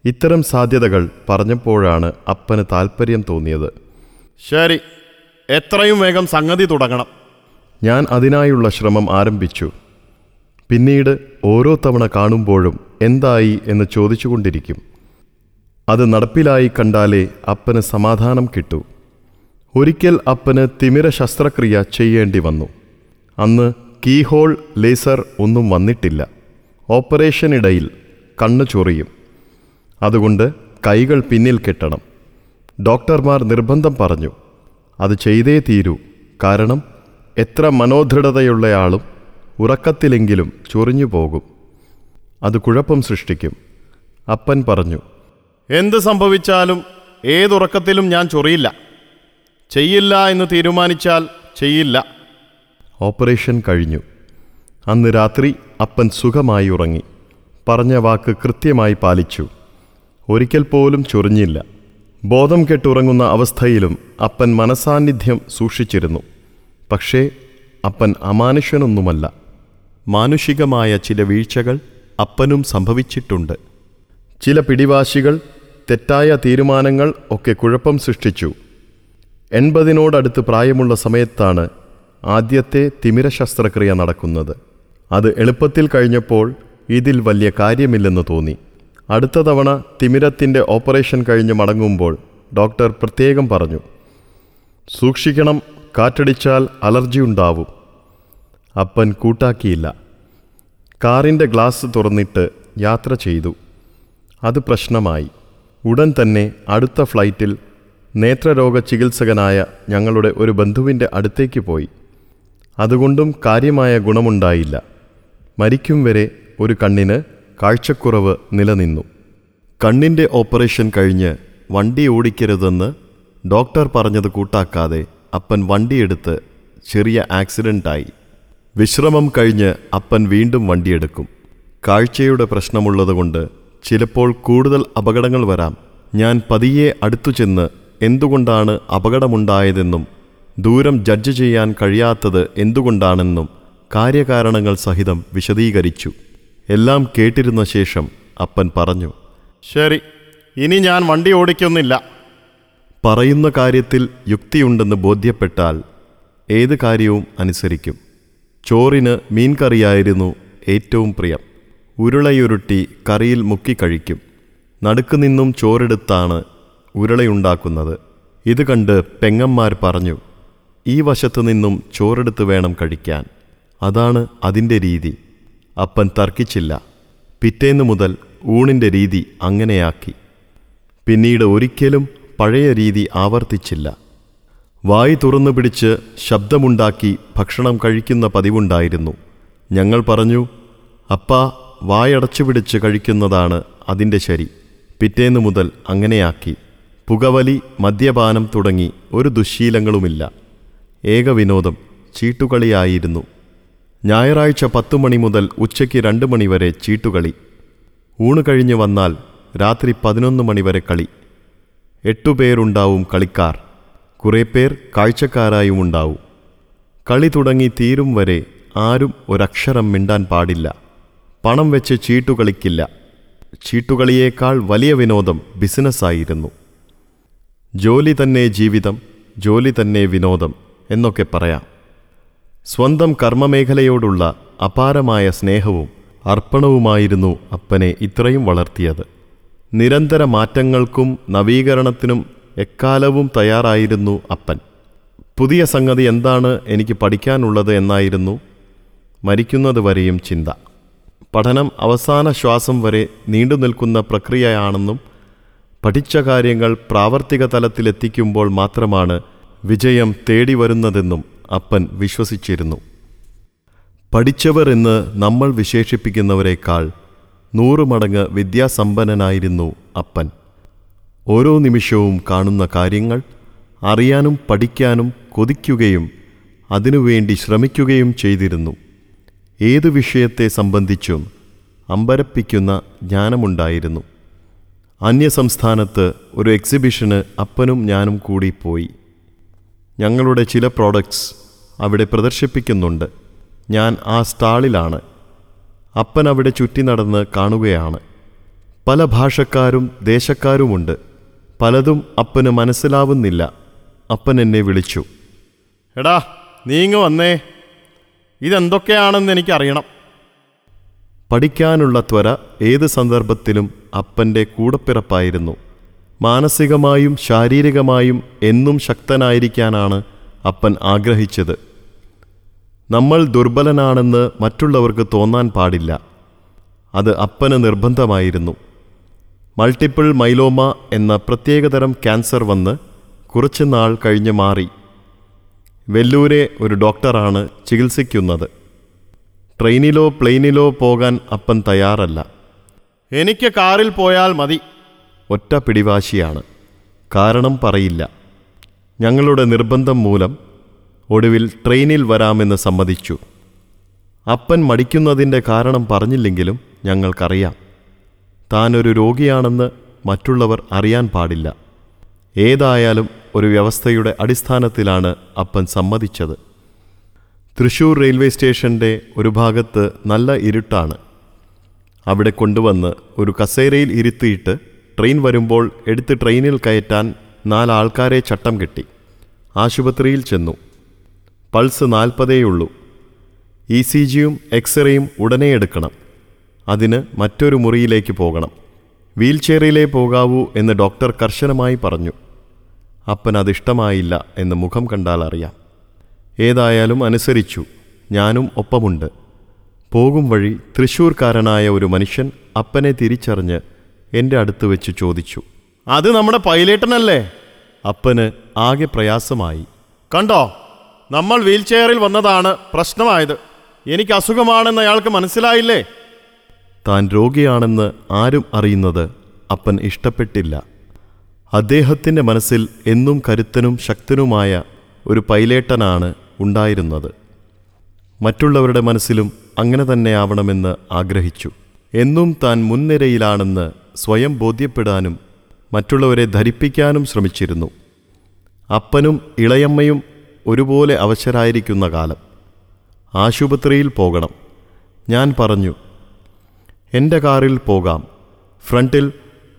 ഇത്തരം സാധ്യതകൾ പറഞ്ഞപ്പോഴാണ് അപ്പന് താൽപ്പര്യം തോന്നിയത്. ശരി എത്രയും വേഗം സംഗതി തുടങ്ങണം. ഞാൻ അതിനായുള്ള ശ്രമം ആരംഭിച്ചു. പിന്നീട് ഓരോ തവണ കാണുമ്പോഴും എന്തായി എന്ന് ചോദിച്ചുകൊണ്ടിരിക്കും. അത് നടപ്പിലായി കണ്ടാലേ അപ്പന് സമാധാനം കിട്ടൂ. ഒരിക്കൽ അപ്പന് തിമിര ശസ്ത്രക്രിയ ചെയ്യേണ്ടി വന്നു. അന്ന് കീഹോൾ ലേസർ ഒന്നും വന്നിട്ടില്ല. ഓപ്പറേഷനിടയിൽ കണ്ണു ചൊറിയും. അതുകൊണ്ട് കൈകൾ പിന്നിൽ കെട്ടണം. ഡോക്ടർമാർ നിർബന്ധം പറഞ്ഞു അത് ചെയ്തേ തീരൂ. കാരണം എത്ര മനോദൃഢതയുള്ളയാളും ഉറക്കത്തിലെങ്കിലും ചൊറിഞ്ഞു പോകും. അത് കുഴപ്പം സൃഷ്ടിക്കും. അപ്പൻ പറഞ്ഞു എന്ത് സംഭവിച്ചാലും ഏതുറക്കത്തിലും ഞാൻ ചൊറിയില്ല. ചെയ്യില്ല എന്ന് തീരുമാനിച്ചാൽ ചെയ്യില്ല. ഓപ്പറേഷൻ കഴിഞ്ഞു. അന്ന് രാത്രി അപ്പൻ സുഖമായി ഉറങ്ങി. പറഞ്ഞ വാക്ക് കൃത്യമായി പാലിച്ചു. ഒരിക്കൽ പോലും ചൊറിഞ്ഞില്ല. ബോധം കെട്ടുറങ്ങുന്ന അവസ്ഥയിലും അപ്പൻ മനസാന്നിധ്യം സൂക്ഷിച്ചിരുന്നു. പക്ഷേ അപ്പൻ അമാനുഷ്യനൊന്നുമല്ല. മാനുഷികമായ ചില വീഴ്ചകൾ അപ്പനും സംഭവിച്ചിട്ടുണ്ട്. ചില പിടിവാശികൾ തെറ്റായ തീരുമാനങ്ങൾ ഒക്കെ കുഴപ്പം സൃഷ്ടിച്ചു. എൺപതിനോടടുത്ത് പ്രായമുള്ള സമയത്താണ് ആദ്യത്തെ തിമിര ശസ്ത്രക്രിയ നടക്കുന്നത്. അത് എളുപ്പത്തിൽ കഴിഞ്ഞപ്പോൾ ഇതിൽ വലിയ കാര്യമില്ലെന്ന് തോന്നി. അടുത്ത തവണ തിമിരത്തിന്റെ ഓപ്പറേഷൻ കഴിഞ്ഞ് മടങ്ങുമ്പോൾ ഡോക്ടർ പ്രത്യേകം പറഞ്ഞു സൂക്ഷിക്കണം കാറ്റടിച്ചാൽ അലർജി ഉണ്ടാവും. അപ്പൻ കൂട്ടാക്കിയില്ല. കാറിന്റെ ഗ്ലാസ് തുറന്നിട്ട് യാത്ര ചെയ്തു. അത് പ്രശ്നമായി. ഉടൻ തന്നെ അടുത്ത ഫ്ലൈറ്റിൽ നേത്രരോഗ ചികിത്സകനായ ഞങ്ങളുടെ ഒരു ബന്ധുവിന്റെ അടുത്തേക്ക് പോയി. അതുകൊണ്ടും കാര്യമായ ഗുണമുണ്ടായില്ല. മരിക്കും വരെ ഒരു കണ്ണിന് കാഴ്ചക്കുറവ് നിലനിന്നു. കണ്ണിന്റെ ഓപ്പറേഷൻ കഴിഞ്ഞ് വണ്ടി ഓടിക്കരുതെന്ന് ഡോക്ടർ പറഞ്ഞത് കൂട്ടാക്കാതെ അപ്പൻ വണ്ടിയെടുത്ത് ചെറിയ ആക്സിഡന്റായി വിശ്രമം കഴിഞ്ഞ് അപ്പൻ വീണ്ടും വണ്ടിയെടുക്കും. കാഴ്ചയുടെ പ്രശ്നമുള്ളതുകൊണ്ട് ചിലപ്പോൾ കൂടുതൽ അപകടങ്ങൾ വരാം. ഞാൻ പതിയെ അടുത്തു ചെന്ന് എന്തുകൊണ്ടാണ് അപകടമുണ്ടായതെന്നും ദൂരം ജഡ്ജ് ചെയ്യാൻ കഴിയാത്തത് എന്തുകൊണ്ടാണെന്നും കാര്യകാരണങ്ങൾ സഹിതം വിശദീകരിച്ചു. എല്ലാം കേട്ടിരുന്ന ശേഷം അപ്പൻ പറഞ്ഞു ശരി ഇനി ഞാൻ വണ്ടി ഓടിക്കുന്നില്ല. പറയുന്ന കാര്യത്തിൽ യുക്തിയുണ്ടെന്ന് ബോധ്യപ്പെട്ടാൽ ഏത് കാര്യവും അനുസരിക്കും. ചോറിന് മീൻകറിയായിരുന്നു ഏറ്റവും പ്രിയം. ഉരുളയുരുട്ടി കറിയിൽ മുക്കി കഴിക്കും. നടുക്ക് നിന്നും ചോറെടുത്താണ് ഉരുളയുണ്ടാക്കുന്നത്. ഇത് കണ്ട് പെങ്ങന്മാർ പറഞ്ഞു ഈ വശത്തു നിന്നും ചോറെടുത്ത് വേണം കഴിക്കാൻ. അതാണ് അതിന്റെ രീതി. അപ്പൻ തർക്കിച്ചില്ല. പിറ്റേന്നു മുതൽ ഊണിന്റെ രീതി അങ്ങനെയാക്കി. പിന്നീട് ഒരിക്കലും പഴയ രീതി ആവർത്തിച്ചില്ല. വായി തുറന്നു പിടിച്ച് ശബ്ദമുണ്ടാക്കി ഭക്ഷണം കഴിക്കുന്ന പതിവുണ്ടായിരുന്നു. ഞങ്ങൾ പറഞ്ഞു അപ്പാ വായടച്ചു പിടിച്ച് കഴിക്കുന്നതാണ് അതിന്റെ ശരി. പിറ്റേന്നു മുതൽ അങ്ങനെയാക്കി. പുകവലി മദ്യപാനം തുടങ്ങി ഒരു ദുശ്ശീലങ്ങളുമില്ല. ഏക വിനോദം ചീട്ടുകളിയായിരുന്നു. ഞായറാഴ്ച പത്തു മണി മുതൽ ഉച്ചയ്ക്ക് രണ്ട് മണിവരെ ചീട്ടുകളി. ഊണ് കഴിഞ്ഞ് വന്നാൽ രാത്രി പതിനൊന്ന് മണിവരെ കളി. എട്ടുപേരുണ്ടാവും കളിക്കാർ. കുറേ പേർ കാഴ്ചക്കാരായും ഉണ്ടാവും. കളി തുടങ്ങി തീരും വരെ ആരും ഒരക്ഷരം മിണ്ടാൻ പാടില്ല. പണം വെച്ച് ചീട്ടുകളിക്കില്ല ചീട്ടുകളിയേക്കാൾ വലിയ വിനോദം ബിസിനസ്സായിരുന്നു. ജോലി തന്നെ ജീവിതം ജോലി തന്നെ വിനോദം. എന്നൊക്കെ പറയാം. സ്വന്തം കർമ്മമേഖലയോടുള്ള അപാരമായ സ്നേഹവും അർപ്പണവുമായിരുന്നു അപ്പനെ ഇത്രയും വളർത്തിയത്. നിരന്തര മാറ്റങ്ങൾക്കും നവീകരണത്തിനും എക്കാലവും തയ്യാറായിരുന്നു അപ്പൻ. പുതിയ സംഗതി എന്താണ് എനിക്ക് പഠിക്കാനുള്ളത് എന്നായിരുന്നു മരിക്കുന്നത് വരെയും ചിന്ത. പഠനം അവസാന ശ്വാസം വരെ നീണ്ടു നിൽക്കുന്ന പ്രക്രിയയാണെന്നും പഠിച്ച കാര്യങ്ങൾ പ്രാവർത്തിക തലത്തിലെത്തിക്കുമ്പോൾ മാത്രമാണ് വിജയം തേടി വരുന്നതെന്നും അപ്പൻ വിശ്വസിച്ചിരുന്നു. പഠിച്ചവർ എന്ന് നമ്മൾ വിശേഷിപ്പിക്കുന്നവരെക്കാൾ നൂറു മടങ്ങ് വിദ്യാസമ്പന്നനായിരുന്നു അപ്പൻ. ഓരോ നിമിഷവും കാണുന്ന കാര്യങ്ങൾ അറിയാനും പഠിക്കാനും കൊതിക്കുകയും അതിനുവേണ്ടി ശ്രമിക്കുകയും ചെയ്തിരുന്നു. ഏതു വിഷയത്തെ സംബന്ധിച്ചും അമ്പരപ്പിക്കുന്ന ജ്ഞാനമുണ്ടായിരുന്നു. അന്യസംസ്ഥാനത്ത് ഒരു എക്സിബിഷന് അപ്പനും ഞാനും കൂടി പോയി. ഞങ്ങളുടെ ചില പ്രോഡക്ട്സ് അവിടെ പ്രദർശിപ്പിക്കുന്നുണ്ട്. ഞാൻ ആ സ്റ്റാളിലാണ്. അപ്പൻ അവിടെ ചുറ്റി നടന്ന് കാണുകയാണ്. പല ഭാഷക്കാരും ദേശക്കാരുമുണ്ട്. പലതും അപ്പന് മനസ്സിലാവുന്നില്ല. അപ്പൻ എന്നെ വിളിച്ചു. എടാ നീങ്ങ് വന്നേ. ഇതെന്തൊക്കെയാണെന്ന് എനിക്കറിയണം. പഠിക്കാനുള്ള ത്വര ഏത് സന്ദർഭത്തിലും അപ്പന്റെ കൂടപ്പിറപ്പായിരുന്നു. മാനസികമായും ശാരീരികമായും എന്നും ശക്തനായിരിക്കാനാണ് അപ്പൻ ആഗ്രഹിച്ചത്. നമ്മൾ ദുർബലനാണെന്ന് മറ്റുള്ളവർക്ക് തോന്നാൻ പാടില്ല. അത് അപ്പന് നിർബന്ധമായിരുന്നു. മൾട്ടിപ്പിൾ മൈലോമ എന്ന പ്രത്യേകതരം ക്യാൻസർ വന്ന് കുറച്ച് നാൾ കഴിഞ്ഞ് മാറി. വെല്ലൂരെ ഒരു ഡോക്ടറാണ് ചികിത്സിക്കുന്നത്. ട്രെയിനിലോ പ്ലെയിനിലോ പോകാൻ അപ്പൻ തയ്യാറല്ല. എനിക്ക് കാറിൽ പോയാൽ മതി. ഒറ്റ പിടിവാശിയാണ്. കാരണം പറയില്ല. ഞങ്ങളുടെ നിർബന്ധം മൂലം ഒടുവിൽ ട്രെയിനിൽ വരാമെന്ന് സമ്മതിച്ചു. അപ്പൻ മടിക്കുന്നതിന്റെ കാരണം പറഞ്ഞില്ലെങ്കിലും ഞങ്ങൾക്കറിയാം. താനൊരു രോഗിയാണെന്ന് മറ്റുള്ളവർ അറിയാൻ പാടില്ല. ഏതായാലും ഒരു വ്യവസ്ഥയുടെ അടിസ്ഥാനത്തിലാണ് അപ്പൻ സമ്മതിച്ചത്. തൃശൂർ റെയിൽവേ സ്റ്റേഷന്റെ ഒരു ഭാഗത്ത് നല്ല ഇരുട്ടാണ്. അവിടെ കൊണ്ടുവന്ന് ഒരു കസേരയിൽ ഇരുത്തിയിട്ട് ട്രെയിൻ വരുമ്പോൾ എടുത്ത് ട്രെയിനിൽ കയറ്റാൻ നാലാൾക്കാരെ ചട്ടം കെട്ടി. ആശുപത്രിയിൽ ചെന്നു. പൾസ് നാൽപ്പതേയുള്ളൂ. ഇ സി ജിയും എക്സ്റേയും ഉടനെ എടുക്കണം. അതിന് മറ്റൊരു മുറിയിലേക്ക് പോകണം. വീൽചെയറിലേ പോകാവൂ എന്ന് ഡോക്ടർ കർശനമായി പറഞ്ഞു. അപ്പൻ അതിഷ്ടമായില്ല എന്ന് മുഖം കണ്ടാൽ അറിയാം. ഏതായാലും അനുസരിച്ചു. ഞാനും ഒപ്പമുണ്ട്. പോകും വഴി തൃശ്ശൂർക്കാരനായ ഒരു മനുഷ്യൻ അപ്പനെ തിരിച്ചറിഞ്ഞ് എന്റെ അടുത്ത് വെച്ച് ചോദിച്ചു അത് നമ്മുടെ പൈലേട്ടനല്ലേ? അപ്പന് ആകെ പ്രയാസമായി കണ്ടോ നമ്മൾ വീൽ ചെയറിൽ വന്നതാണ് പ്രശ്നമായത്. എനിക്ക് അസുഖമാണെന്ന് അയാൾക്ക് മനസ്സിലായില്ലേ? താൻ രോഗിയാണെന്ന് ആരും അറിയുന്നത് അപ്പൻ ഇഷ്ടപ്പെട്ടില്ല. അദ്ദേഹത്തിന്റെ മനസ്സിൽ എന്നും കരുത്തനും ശക്തനുമായ ഒരു പൈലേട്ടനാണ് ഉണ്ടായിരുന്നത്. മറ്റുള്ളവരുടെ മനസ്സിലും അങ്ങനെ തന്നെയാവണമെന്ന് ആഗ്രഹിച്ചു. എന്നും താൻ മുൻനിരയിലാണെന്ന് സ്വയം ബോധ്യപ്പെടാനും മറ്റുള്ളവരെ ധരിപ്പിക്കാനും ശ്രമിച്ചിരുന്നു. അപ്പനും ഇളയമ്മയും ഒരുപോലെ അവശരായിരിക്കുന്ന കാലം. ആശുപത്രിയിൽ പോകണം. ഞാൻ പറഞ്ഞു എന്റെ കാറിൽ പോകാം. ഫ്രണ്ടിൽ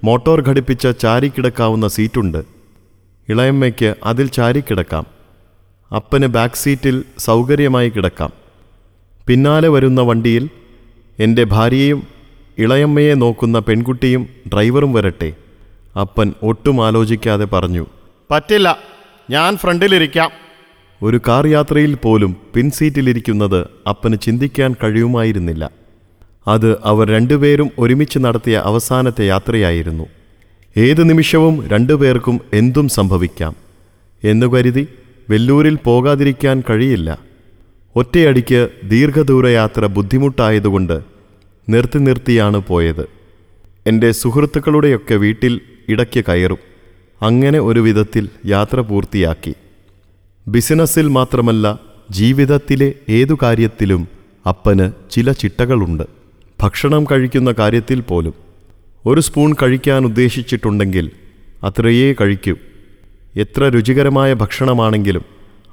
മോട്ടോർ ഘടിപ്പിച്ച ചാരിക്കിടക്കാവുന്ന സീറ്റുണ്ട്. ഇളയമ്മയ്ക്ക് അതിൽ ചാരിക്കിടക്കാം. അപ്പന് ബാക്ക് സീറ്റിൽ സൗകര്യമായി കിടക്കാം. പിന്നാലെ വരുന്ന വണ്ടിയിൽ എന്റെ ഭാര്യയും ഇളയമ്മയെ നോക്കുന്ന പെൺകുട്ടിയും ഡ്രൈവറും വരട്ടെ. അപ്പൻ ഒട്ടും ആലോചിക്കാതെ പറഞ്ഞു പറ്റില്ല ഞാൻ ഫ്രണ്ടിലിരിക്കാം. ഒരു കാർ യാത്രയിൽ പോലും പിൻസീറ്റിലിരിക്കുന്നത് അപ്പന് ചിന്തിക്കാൻ കഴിയുമായിരുന്നില്ല. അത് അവർ രണ്ടുപേരും ഒരുമിച്ച് നടത്തിയ അവസാനത്തെ യാത്രയായിരുന്നു. ഏത് നിമിഷവും രണ്ടുപേർക്കും എന്തും സംഭവിക്കാം. എന്നു കരുതി വെല്ലൂരിൽ പോകാതിരിക്കാൻ കഴിയില്ല. ഒറ്റയടിക്ക് ദീർഘദൂരയാത്ര ബുദ്ധിമുട്ടായതുകൊണ്ട് നിർത്തി നിർത്തിയാണ് പോയത്. എന്റെ സുഹൃത്തുക്കളുടെയൊക്കെ വീട്ടിൽ ഇടയ്ക്ക് കയറും. അങ്ങനെ ഒരു വിധത്തിൽ യാത്ര പൂർത്തിയാക്കി. ബിസിനസ്സിൽ മാത്രമല്ല ജീവിതത്തിലെ ഏതു കാര്യത്തിലും അപ്പന് ചില ചിട്ടകളുണ്ട്. ഭക്ഷണം കഴിക്കുന്ന കാര്യത്തിൽ പോലും. ഒരു സ്പൂൺ കഴിക്കാൻ ഉദ്ദേശിച്ചിട്ടുണ്ടെങ്കിൽ അത്രയേ കഴിക്കൂ. എത്ര രുചികരമായ ഭക്ഷണമാണെങ്കിലും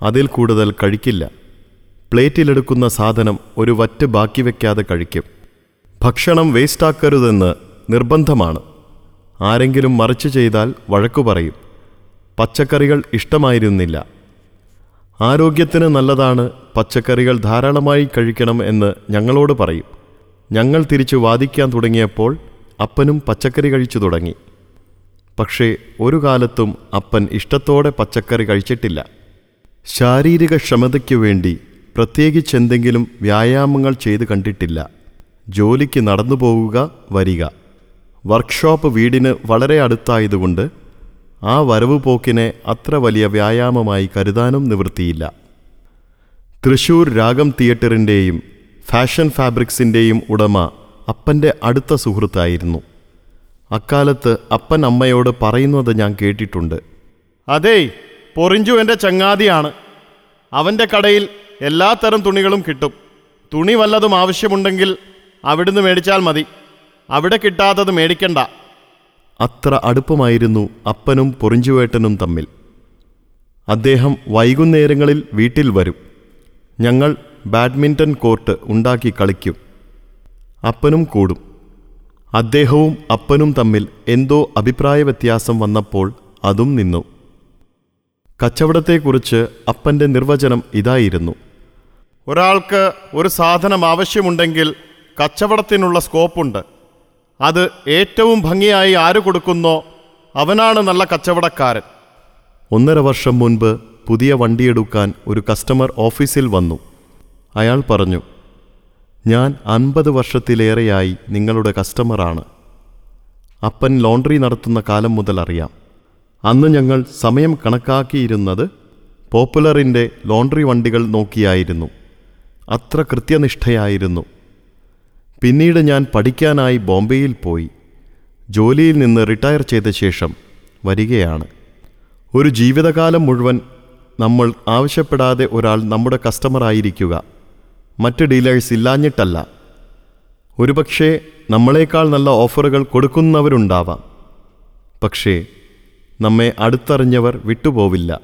അതിൽ കൂടുതൽ കഴിക്കില്ല. പ്ലേറ്റിലെടുക്കുന്ന സാധനം ഒരു വറ്റ് ബാക്കി വയ്ക്കാതെ കഴിക്കും. ഭക്ഷണം വേസ്റ്റാക്കരുതെന്ന് നിർബന്ധമാണ്. ആരെങ്കിലും മറിച്ച് ചെയ്താൽ വഴക്കു പറയും. പച്ചക്കറികൾ ഇഷ്ടമായിരുന്നില്ല. ആരോഗ്യത്തിന് നല്ലതാണ് പച്ചക്കറികൾ ധാരാളമായി കഴിക്കണം എന്ന് ഞങ്ങളോട് പറയും. ഞങ്ങൾ തിരിച്ചു വാദിക്കാൻ തുടങ്ങിയപ്പോൾ അപ്പനും പച്ചക്കറി കഴിച്ചു തുടങ്ങി. പക്ഷേ ഒരു കാലത്തും അപ്പൻ ഇഷ്ടത്തോടെ പച്ചക്കറി കഴിച്ചിട്ടില്ല. ശാരീരിക ക്ഷമതയ്ക്കു വേണ്ടി പ്രത്യേകിച്ചെന്തെങ്കിലും വ്യായാമങ്ങൾ ചെയ്ത് കണ്ടിട്ടില്ല. ജോലിക്ക് നടന്നു പോവുക വരിക. വർക്ക്ഷോപ്പ് വീടിന് വളരെ അടുത്തായതുകൊണ്ട് ആ വരവ് പോക്കിനെ അത്ര വലിയ വ്യായാമമായി കരുതാനും നിവൃത്തിയില്ല. തൃശൂർ രാഗം തിയേറ്ററിന്റെയും ഫാഷൻ ഫാബ്രിക്സിന്റെയും ഉടമ അപ്പന്റെ അടുത്ത സുഹൃത്തായിരുന്നു. അക്കാലത്ത് അപ്പൻ അമ്മയോട് പറയുന്നത് ഞാൻ കേട്ടിട്ടുണ്ട്. അതേ പൊറിഞ്ചു എന്റെ ചങ്ങാതിയാണ്. അവന്റെ കടയിൽ എല്ലാത്തരം തുണികളും കിട്ടും. തുണി വല്ലതും ആവശ്യമുണ്ടെങ്കിൽ അവിടുന്ന് മേടിച്ചാൽ മതി. അവിടെ കിട്ടാത്തത് മേടിക്കണ്ട. അത്ര അടുപ്പമായിരുന്നു അപ്പനും പൊറിഞ്ചുവേട്ടനും തമ്മിൽ. അദ്ദേഹം വൈകുന്നേരങ്ങളിൽ വീട്ടിൽ വരും. ഞങ്ങൾ ബാഡ്മിന്റൺ കോർട്ട് ഉണ്ടാക്കി കളിക്കും. അപ്പനും കൂടും. അദ്ദേഹവും അപ്പനും തമ്മിൽ എന്തോ അഭിപ്രായ വ്യത്യാസം വന്നപ്പോൾ അതും നിന്നു. കച്ചവടത്തെക്കുറിച്ച് അപ്പന്റെ നിർവചനം ഇതായിരുന്നു. ഒരാൾക്ക് ഒരു സാധനം ആവശ്യമുണ്ടെങ്കിൽ കച്ചവടത്തിനുള്ള സ്കോപ്പുണ്ട്. അത് ഏറ്റവും ഭംഗിയായി ആര് കൊടുക്കുന്നോ അവനാണ് നല്ല കച്ചവടക്കാരൻ. ഒന്നര വർഷം മുൻപ് പുതിയ വണ്ടിയെടുക്കാൻ ഒരു കസ്റ്റമർ ഓഫീസിൽ വന്നു. അയാൾ പറഞ്ഞു ഞാൻ അൻപത് വർഷത്തിലേറെയായി നിങ്ങളുടെ കസ്റ്റമറാണ്. അപ്പൻ ലോണ്ടറി നടത്തുന്ന കാലം മുതൽ അറിയാം. അന്ന് ഞങ്ങൾ സമയം കണക്കാക്കിയിരുന്നത് പോപ്പുലറിന്റെ ലോണ്ടറി വണ്ടികൾ നോക്കിയായിരുന്നു. അത്ര കൃത്യനിഷ്ഠയായിരുന്നു. പിന്നീട് ഞാൻ പഠിക്കാനായി ബോംബെയിൽ പോയി. ജോലിയിൽ നിന്ന് റിട്ടയർ ചെയ്ത ശേഷം വരികയാണ്. ഒരു ജീവിതകാലം മുഴുവൻ നമ്മൾ ആവശ്യപ്പെടാതെ ഒരാൾ നമ്മുടെ കസ്റ്റമറായിരിക്കുക മറ്റ് ഡീലേഴ്സ് ഇല്ലാഞ്ഞിട്ടല്ല. ഒരുപക്ഷേ നമ്മളെക്കാൾ നല്ല ഓഫറുകൾ കൊടുക്കുന്നവരുണ്ടാവാം. പക്ഷേ നമ്മെ അടുത്തറിഞ്ഞവർ വിട്ടുപോവില്ല.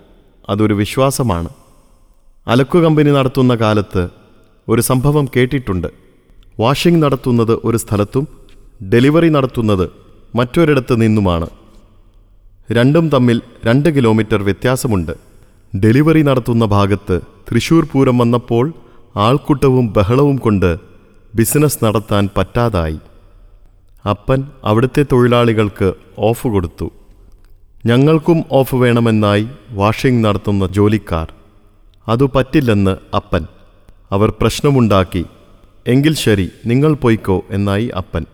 അതൊരു വിശ്വാസമാണ്. അലക്കു കമ്പനി നടത്തുന്ന കാലത്ത് ഒരു സംഭവം കേട്ടിട്ടുണ്ട്. വാഷിംഗ് നടത്തുന്നത് ഒരു സ്ഥലത്തും ഡെലിവറി നടത്തുന്നത് മറ്റൊരിടത്ത് നിന്നുമാണ്. രണ്ടും തമ്മിൽ രണ്ട് കിലോമീറ്റർ വ്യത്യാസമുണ്ട്. ഡെലിവറി നടത്തുന്ന ഭാഗത്ത് തൃശൂർ പൂരം വന്നപ്പോൾ ആൾക്കൂട്ടവും ബഹളവും കൊണ്ട് ബിസിനസ് നടത്താൻ പറ്റാതായി. അപ്പൻ അവിടുത്തെ തൊഴിലാളികൾക്ക് ഓഫ് കൊടുത്തു. ഞങ്ങൾക്കും ഓഫ് വേണമെന്നായി വാഷിംഗ് നടത്തുന്ന ജോലിക്കാർ. അതു പറ്റില്ലെന്ന് അപ്പൻ. അവർ പ്രശ്നമുണ്ടാക്കി. എങ്കിൽ ശരി നിങ്ങൾ പോയിക്കോ എന്നായി അപ്പൻ.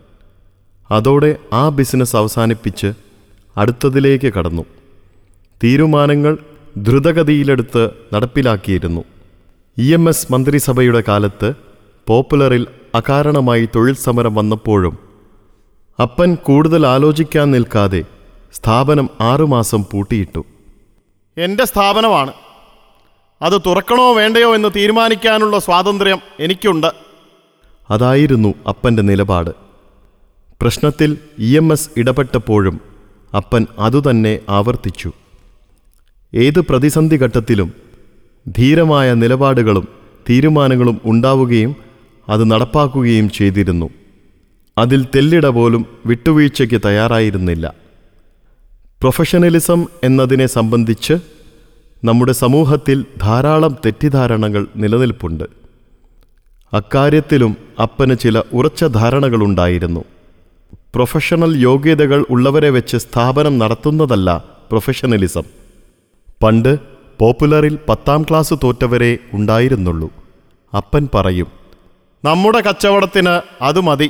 അതോടെ ആ ബിസിനസ് അവസാനിപ്പിച്ച് അടുത്തതിലേക്ക് കടന്നു. തീരുമാനങ്ങൾ ദ്രുതഗതിയിലെടുത്ത് നടപ്പിലാക്കിയിരുന്നു. ഇ എം എസ് മന്ത്രിസഭയുടെ കാലത്ത് പോപ്പുലറിൽ അകാരണമായി തൊഴിൽ സമരം വന്നപ്പോഴും അപ്പൻ കൂടുതൽ ആലോചിക്കാൻ നിൽക്കാതെ സ്ഥാപനം ആറുമാസം പൂട്ടിയിട്ടു. എന്റെ സ്ഥാപനമാണ്. അത് തുറക്കണോ വേണ്ടയോ എന്ന് തീരുമാനിക്കാനുള്ള സ്വാതന്ത്ര്യം എനിക്കുണ്ട്. അതായിരുന്നു അപ്പന്റെ നിലപാട്. പ്രശ്നത്തിൽ ഇ എം എസ് ഇടപെട്ടപ്പോഴും അപ്പൻ അതുതന്നെ ആവർത്തിച്ചു. ഏത് പ്രതിസന്ധി ഘട്ടത്തിലും ധീരമായ നിലപാടുകളും തീരുമാനങ്ങളും ഉണ്ടാവുകയും അത് നടപ്പാക്കുകയും ചെയ്തിരുന്നു. അതിൽ തെല്ലിട പോലും വിട്ടുവീഴ്ചയ്ക്ക് തയ്യാറായിരുന്നില്ല. പ്രൊഫഷണലിസം എന്നതിനെ സംബന്ധിച്ച് നമ്മുടെ സമൂഹത്തിൽ ധാരാളം തെറ്റിദ്ധാരണകൾ നിലനിൽപ്പുണ്ട്. അക്കാര്യത്തിലും അപ്പന് ചില ഉറച്ച ധാരണകളുണ്ടായിരുന്നു. പ്രൊഫഷണൽ യോഗ്യതകൾ ഉള്ളവരെ വെച്ച് സ്ഥാപനം നടത്തുന്നതല്ല പ്രൊഫഷണലിസം. പണ്ട് പോപ്പുലറിൽ പത്താം ക്ലാസ് തോറ്റവരെ ഉണ്ടായിരുന്നുള്ളൂ. അപ്പൻ പറയും നമ്മുടെ കച്ചവടത്തിന് അത് മതി.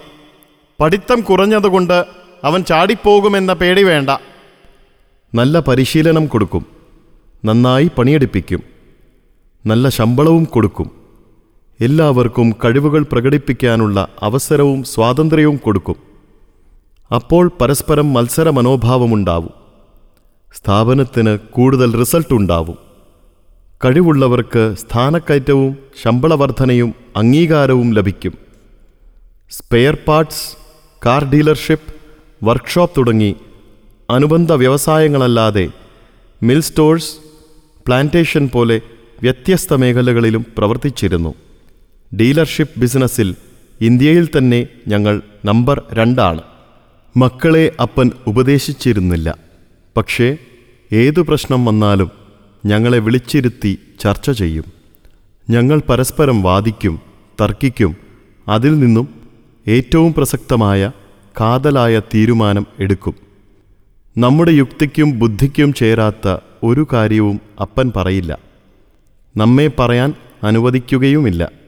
പഠിത്തം കുറഞ്ഞതുകൊണ്ട് അവൻ ചാടിപ്പോകുമെന്ന പേടി വേണ്ട. നല്ല പരിശീലനം കൊടുക്കും. നന്നായി പണിയെടുപ്പിക്കും. നല്ല ശമ്പളവും കൊടുക്കും. എല്ലാവർക്കും കഴിവുകൾ പ്രകടിപ്പിക്കാനുള്ള അവസരവും സ്വാതന്ത്ര്യവും കൊടുക്കും. അപ്പോൾ പരസ്പരം മത്സര മനോഭാവമുണ്ടാവും സ്ഥാപനത്തിന് കൂടുതൽ റിസൾട്ട് ഉണ്ടാവും. കഴിവുള്ളവർക്ക് സ്ഥാനക്കയറ്റവും ശമ്പളവർധനയും അംഗീകാരവും ലഭിക്കും. Spare parts car dealership workshop തുടങ്ങി അനുബന്ധ വ്യവസായങ്ങളല്ലാതെ മിൽ സ്റ്റോഴ്സ് പ്ലാന്റേഷൻ പോലെ വ്യത്യസ്ത മേഖലകളിലും പ്രവർത്തിച്ചിരുന്നു. ഡീലർഷിപ്പ് ബിസിനസ്സിൽ ഇന്ത്യയിൽ തന്നെ ഞങ്ങൾ നമ്പർ രണ്ടാണ്. മക്കളെ അപ്പൻ ഉപദേശിച്ചിരുന്നില്ല. പക്ഷേ ഏതു പ്രശ്നം വന്നാലും ഞങ്ങളെ വിളിച്ചിരുത്തി ചർച്ച ചെയ്യും. ഞങ്ങൾ പരസ്പരം വാദിക്കും തർക്കിക്കും അതിൽ നിന്നും ഏറ്റവും പ്രസക്തമായ കാതലായ തീരുമാനം എടുക്കും. നമ്മുടെ യുക്തിക്കും ബുദ്ധിക്കും ചേരാത്ത ഒരു കാര്യവും അപ്പൻ പറയില്ല. നമ്മെ പറയാൻ അനുവദിക്കുകയുമില്ല.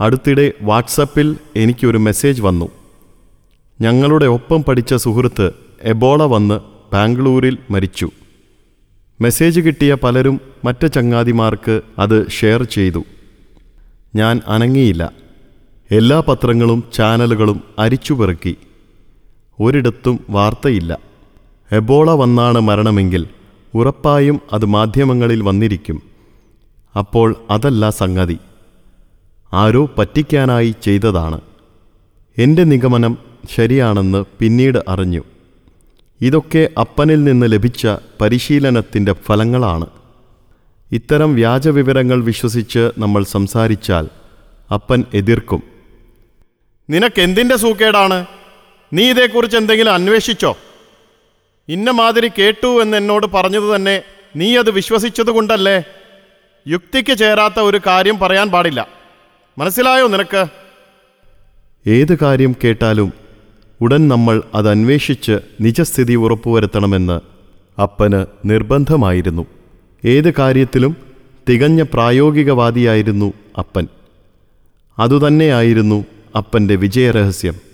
അടുത്തിടെ വാട്സപ്പിൽ എനിക്കൊരു മെസ്സേജ് വന്നു. ഞങ്ങളുടെ ഒപ്പം പഠിച്ച സുഹൃത്ത് എബോള വന്ന് ബാംഗ്ലൂരിൽ മരിച്ചു. മെസ്സേജ് കിട്ടിയ പലരും മറ്റ് ചങ്ങാതിമാർക്ക് അത് ഷെയർ ചെയ്തു. ഞാൻ അനങ്ങിയില്ല. എല്ലാ പത്രങ്ങളും ചാനലുകളും അരിച്ചുപെറുക്കി ഒരിടത്തും വാർത്തയില്ല. എബോള വന്നാണ് മരണമെങ്കിൽ ഉറപ്പായും അത് മാധ്യമങ്ങളിൽ വന്നിരിക്കും. അപ്പോൾ അതല്ല സംഗതി. ആരോ പറ്റിക്കാനായി ചെയ്തതാണ്. എന്റെ നിഗമനം ശരിയാണെന്ന് പിന്നീട് അറിഞ്ഞു. ഇതൊക്കെ അപ്പനിൽ നിന്ന് ലഭിച്ച പരിശീലനത്തിന്റെ ഫലങ്ങളാണ്. ഇത്തരം വ്യാജവിവരങ്ങൾ വിശ്വസിച്ച് നമ്മൾ സംസാരിച്ചാൽ അപ്പൻ എതിർക്കും. നിനക്കെന്തിന്റെ സൂക്കേടാണ്? നീ ഇതേക്കുറിച്ച് എന്തെങ്കിലും അന്വേഷിച്ചോ? ഇന്ന മാതിരി കേട്ടു എന്ന് എന്നോട് പറഞ്ഞത് തന്നെ നീ അത് വിശ്വസിച്ചതുകൊണ്ടല്ലേ? യുക്തിക്ക് ചേരാത്ത ഒരു കാര്യം പറയാൻ പാടില്ല. മനസ്സിലായോ നിനക്ക്? ഏത് കാര്യം കേട്ടാലും ഉടൻ നമ്മൾ അത് അന്വേഷിച്ച് നിജസ്ഥിതി ഉറപ്പുവരുത്തണമെന്ന് അപ്പന് നിർബന്ധമായിരുന്നു. ഏത് കാര്യത്തിലും തികഞ്ഞ പ്രായോഗികവാദിയായിരുന്നു അപ്പൻ. അതുതന്നെയായിരുന്നു അപ്പന്റെ വിജയരഹസ്യം.